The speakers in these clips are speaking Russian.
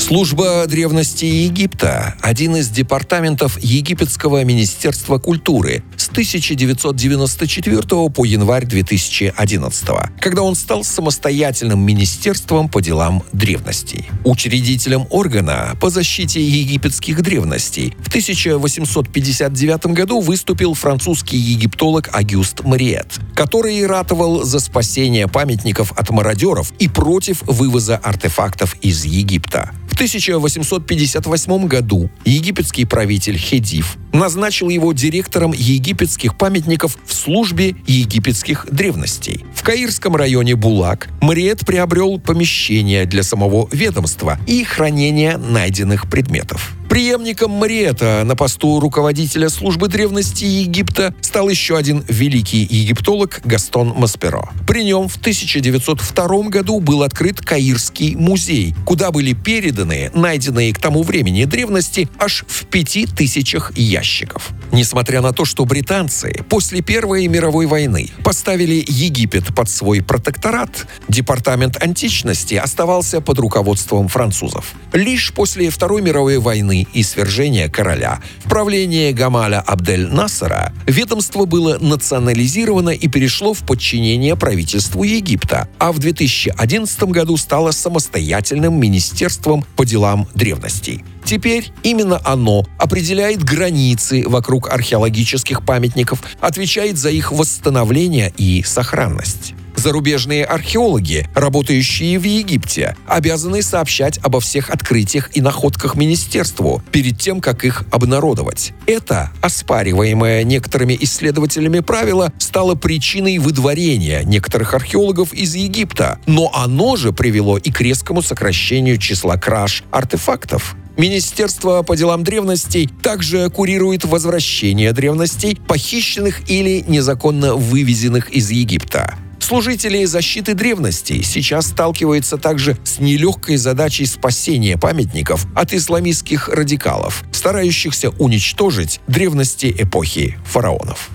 Служба древности Египта – один из департаментов Египетского министерства культуры с 1994 по январь 2011, когда он стал самостоятельным министерством по делам древностей. Учредителем органа по защите египетских древностей в 1859 году выступил французский египтолог Агюст Мариет, который ратовал за спасение памятников от мародеров и против вывоза артефактов из Египта. В 1858 году египетский правитель Хедив назначил его директором египетских памятников в службе египетских древностей. В Каирском районе Булак Мариет приобрел помещение для самого ведомства и хранения найденных предметов. Преемником Мариэта на посту руководителя службы древности Египта стал еще один великий египтолог Гастон Масперо. При нем в 1902 году был открыт Каирский музей, куда были переданы найденные к тому времени древности аж в пяти тысячах ящиков. Несмотря на то, что британцы после Первой мировой войны поставили Египет под свой протекторат, департамент античности оставался под руководством французов. Лишь после Второй мировой войны и свержения короля, в правлении Гамаля Абдель-Насара ведомство было национализировано и перешло в подчинение правительству Египта, а в 2011 году стало самостоятельным министерством по делам древностей. Теперь именно оно определяет границы вокруг археологических памятников, отвечает за их восстановление и сохранность. Зарубежные археологи, работающие в Египте, обязаны сообщать обо всех открытиях и находках министерству перед тем, как их обнародовать. Это, оспариваемое некоторыми исследователями правило, стало причиной выдворения некоторых археологов из Египта, но оно же привело и к резкому сокращению числа краж артефактов. Министерство по делам древностей также курирует возвращение древностей, похищенных или незаконно вывезенных из Египта. Служители защиты древностей сейчас сталкиваются также с нелегкой задачей спасения памятников от исламистских радикалов, старающихся уничтожить древности эпохи фараонов.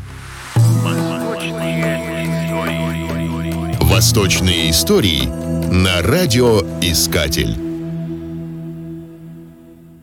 Восточные истории на радиоискатель.